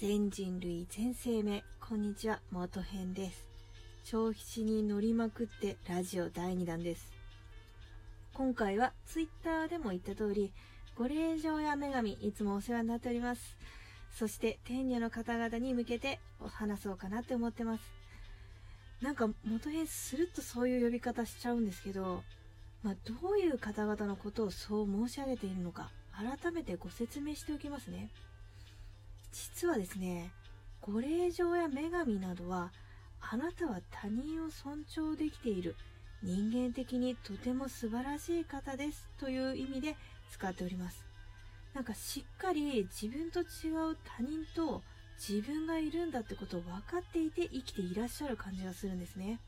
全人類全生命。こんにちは元編です。消費地に乗りまくってラジオ第2弾です。今回は Twitter でも言った通りご霊場や女神いつもお世話になっております。そして天女の方々に向けてお話そうかなって思ってます。なんか元編するとそういう呼び方しちゃうんですけどまあ、どういう方々のことをそう申し上げているのか改めてご説明しておきますね。実はですねご霊場や女神などはあなたは他人を尊重できている。人間的にとても素晴らしい方です。という意味で使っております。なんかしっかり自分と違う他人と自分がいるんだってことを分かっていて生きていらっしゃる感じがするんですね。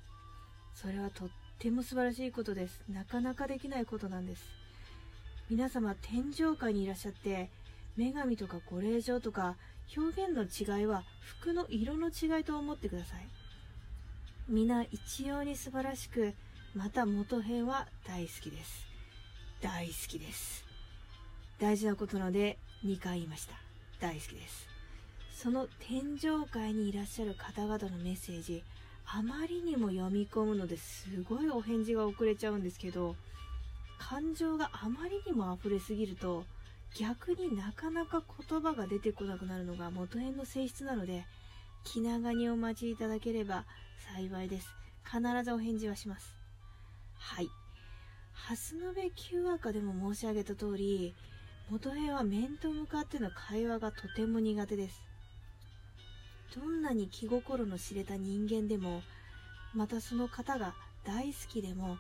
それはとっても素晴らしいことです。なかなかできないことなんです。皆様天上界にいらっしゃって女神とかご霊場とか表現の違いは服の色の違いと思ってください。皆一様に素晴らしくまた元編は大好きです。大好きです。大事なことなので2回言いました。大好きです。その天上界にいらっしゃる方々のメッセージあまりにも読み込むのですごいお返事が遅れちゃうんですけど感情があまりにも溢れすぎると逆になかなか言葉が出てこなくなるのが元編の性質なので気長にお待ちいただければ幸いです。必ずお返事はします。はい。蓮の部旧話家でも申し上げた通り元編は面と向かっての会話がとても苦手です。どんなに気心の知れた人間でもまたその方が大好きでも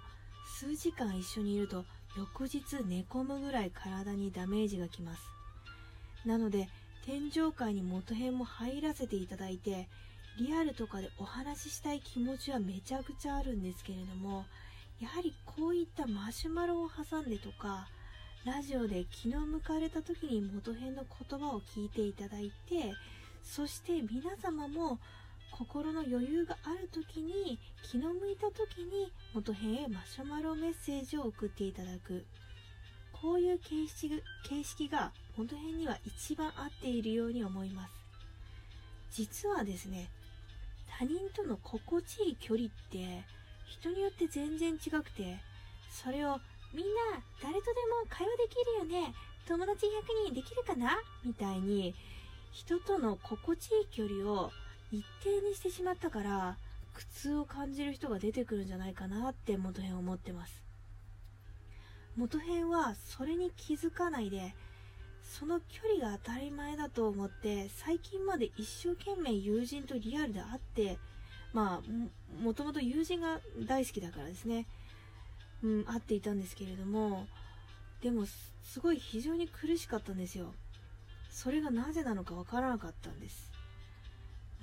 数時間一緒にいると翌日寝込むぐらい体にダメージがきます。なので天上界に元編も入らせていただいてリアルとかでお話ししたい気持ちはめちゃくちゃあるんですけれどもやはりこういったマシュマロを挟んでとかラジオで気の向かれた時に元編の言葉を聞いていただいてそして皆様も心の余裕がある時に気の向いた時に元編へマシュマロメッセージを送っていただく。こういう形式形式が元編には一番合っているように思います。実はですね他人との心地いい距離って人によって全然違くてそれをみんな誰とでも会話できるよね友達100人できるかな？みたいに人との心地いい距離を一定にしてしまったから苦痛を感じる人が出てくるんじゃないかなって元編思ってます。元編はそれに気づかないでその距離が当たり前だと思って最近まで一生懸命友人とリアルで会ってまあもともと友人が大好きだからですね。うん会っていたんですけれどもでもすごい非常に苦しかったんですよ。それがなぜなのかわからなかったんです。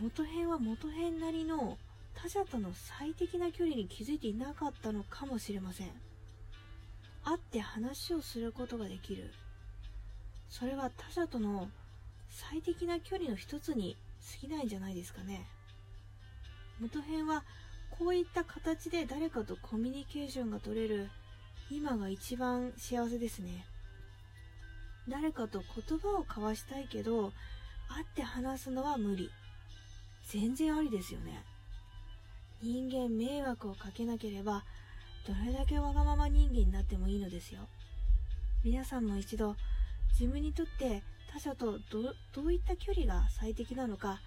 元編は元編なりの他者との最適な距離に気づいていなかったのかもしれません。会って話をすることができる。それは他者との最適な距離の一つに過ぎないんじゃないですかね。元編はこういった形で誰かとコミュニケーションが取れる。今が一番幸せですね。誰かと言葉を交わしたいけど会って話すのは無理。全然ありですよね。人間迷惑をかけなければどれだけわがまま人間になってもいいのですよ。皆さんも一度自分にとって他者とどういった距離が最適なのか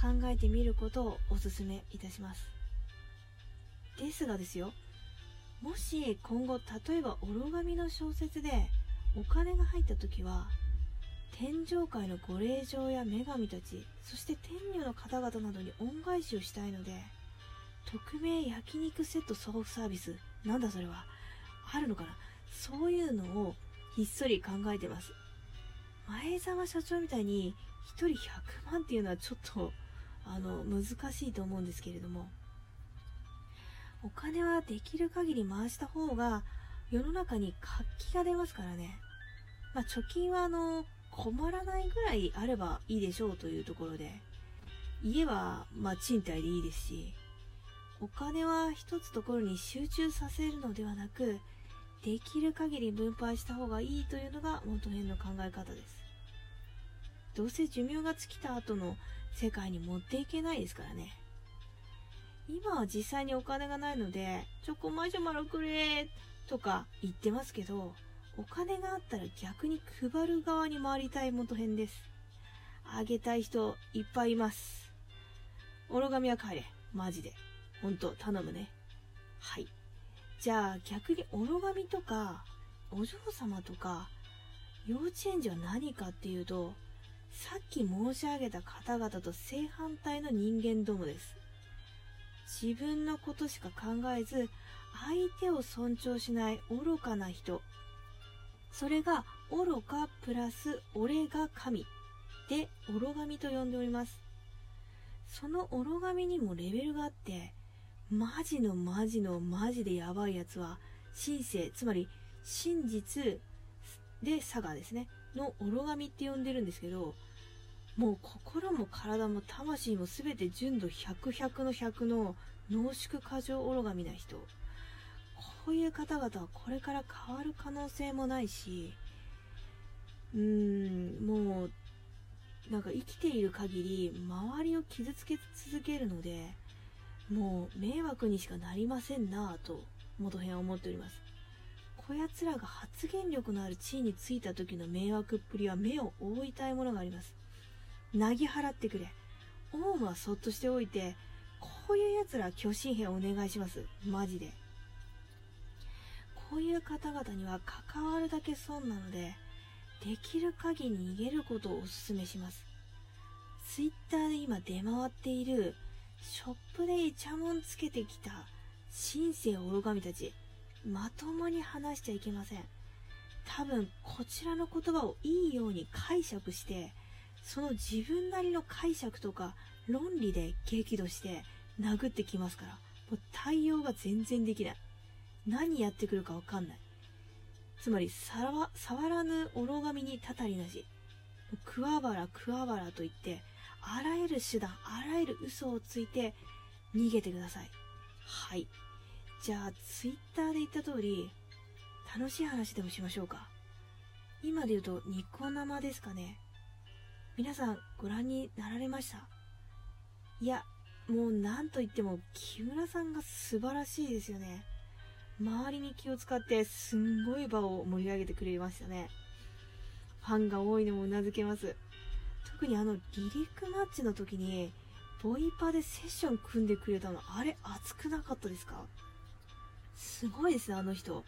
考えてみることをお勧めいたします。ですがですよもし今後例えば愚神の小説でお金が入った時は天上界のご霊場や女神たちそして天女の方々などに恩返しをしたいので匿名焼肉セット送付サービスなんだそれは？あるのかな？そういうのをひっそり考えてます。前澤社長みたいに1人100万っていうのはちょっとあの難しいと思うんですけれども。お金はできる限り回した方が世の中に活気が出ますからね。まあ、貯金はあの困らないぐらいあればいいでしょうというところで家はまあ賃貸でいいですしお金は一つところに集中させるのではなくできる限り分配した方がいいというのが元編の考え方ですどうせ寿命が尽きた後の世界に持っていけないですからね。今は実際にお金がないので、チョコマシュマロくれとか言ってますけど、お金があったら逆に配る側に回りたい元編です。あげたい人いっぱいいます。おろがみは帰れ。マジで。ほんと、頼むね。はい。じゃあ逆におろがみとか、お嬢様とか、幼稚園児は何かっていうと、さっき申し上げた方々と正反対の人間どもです。自分のことしか考えず、相手を尊重しない愚かな人。それが愚かプラス俺が神で愚神と呼んでおります。その愚神にもレベルがあって、マジのマジのマジでやばいやつは、神聖、つまり真実で佐賀ですね、の愚神って呼んでるんですけど、もう心も体も魂も全て純度100、100の100の濃縮過剰愚神な人。こういう方々はこれから変わる可能性もないし、うーん、もう、なんか生きている限り周りを傷つけ続けるので、もう迷惑にしかなりませんなぁと元編は思っております。こやつらが発言力のある地位についた時の迷惑っぷりは目を覆いたいものがあります。なぎ払ってくれ。オウムはそっとしておいて、こういう奴ら巨神兵お願いします。マジで。こういう方々には関わるだけ損なので、できる限り逃げることをお勧めします。ツイッターで今出回っている、ショップでイチャモンつけてきた、神聖愚神たち、まともに話しちゃいけません。多分、こちらの言葉をいいように解釈して、その自分なりの解釈とか論理で激怒して殴ってきますから、もう対応が全然できない。何やってくるかわかんない。つまり、触らぬ愚神にたたりなし。桑原桑原と言って、あらゆる手段、あらゆる嘘をついて逃げてください。はい。じゃあ、ツイッターで言った通り、楽しい話でもしましょうか。今で言うと、ニコ生ですかね。皆さん、ご覧になられました？いや、もう何と言っても、木村さんが素晴らしいですよね。周りに気を使って、すんごい場を盛り上げてくれましたね。ファンが多いのも頷けます。特にあの、リリックマッチの時に、ボイパでセッション組んでくれたの、あれ熱くなかったですか？すごいですね、あの人。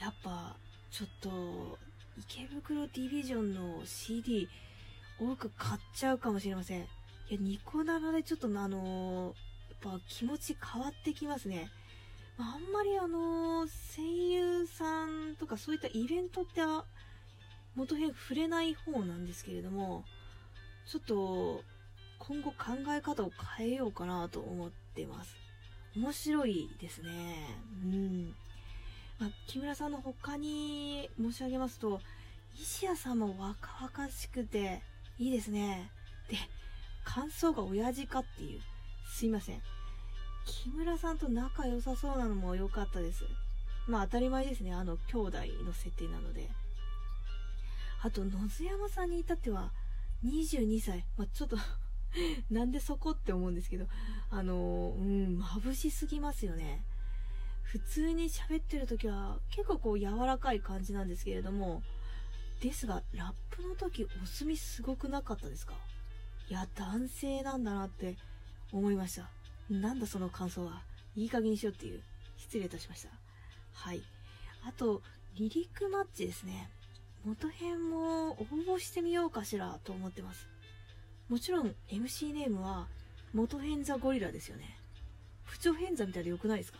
やっぱ、ちょっと、池袋ディビジョンの CD 多く買っちゃうかもしれません。いや、ニコ生でちょっとあのー、やっぱ気持ち変わってきますね。あんまりあの、声優さんとかそういったイベントって元編触れない方なんですけれども、ちょっと今後考え方を変えようかなと思ってます。面白いですね。うん。まあ、木村さんの他に申し上げますと、石谷さんも若々しくていいですね。で、感想が親父かっていう。すいません。木村さんと仲良さそうなのも良かったです。まあ当たり前ですね。あの兄弟の設定なので。あと、野津山さんに至っては、22歳。まあ、ちょっと なんでそこって思うんですけど、あの、うん、眩しすぎますよね。普通に喋ってる時は結構こう柔らかい感じなんですけれども、ですが、ラップの時お墨すごくなかったですか？いや、男性なんだなって思いました。なんだその感想は。いい加減にしようっていう。失礼いたしました。はい。あと、リリックマッチですね。元編も応募してみようかしらと思ってます。もちろん MC ネームは元編ザゴリラですよね。不調変座みたいでよくないですか？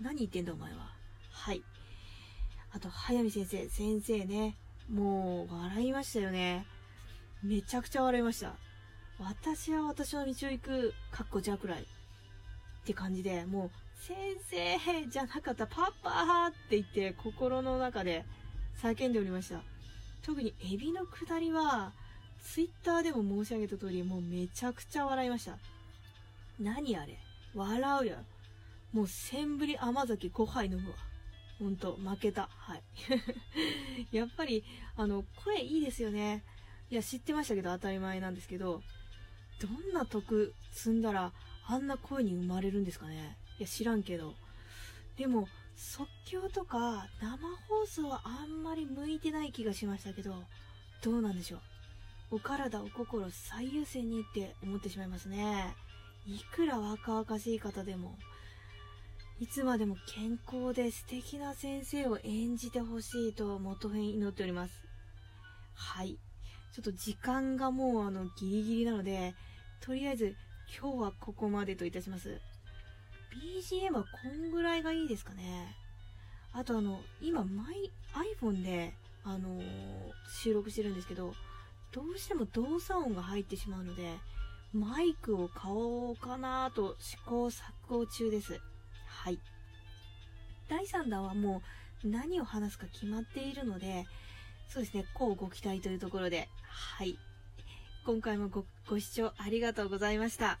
何言ってんだお前は。はい。あと、早見先生、先生ね。もう、笑いましたよね。めちゃくちゃ笑いました。私は私の道を行く、かっこじゃくらい。って感じで、もう、先生じゃなかった、パパって言って、心の中で叫んでおりました。特にエビの下りは、ツイッターでも申し上げた通り、もうめちゃくちゃ笑いました。何あれ？笑うよ。もうセンブリ甘酒5杯飲むわ。ほんと、負けた。はい。やっぱり、あの、声いいですよね。いや、知ってましたけど当たり前なんですけど、どんな徳積んだらあんな声に生まれるんですかね？いや、知らんけど。でも、即興とか生放送はあんまり向いてない気がしましたけど、どうなんでしょう？お体、お心最優先にって思ってしまいますね。いくら若々しい方でも。いつまでも健康で素敵な先生を演じてほしいと元編祈っております。はい。ちょっと時間がもうあのギリギリなので、とりあえず今日はここまでといたします。BGM はこんぐらいがいいですかね。あとあの、今、マイ、iPhone で、あのー、収録してるんですけど、どうしても動作音が入ってしまうので、マイクを買おうかなと試行錯誤中です。はい。第3弾はもう何を話すか決まっているので、そうですね、こうご期待というところで、はい。今回もご視聴ありがとうございました。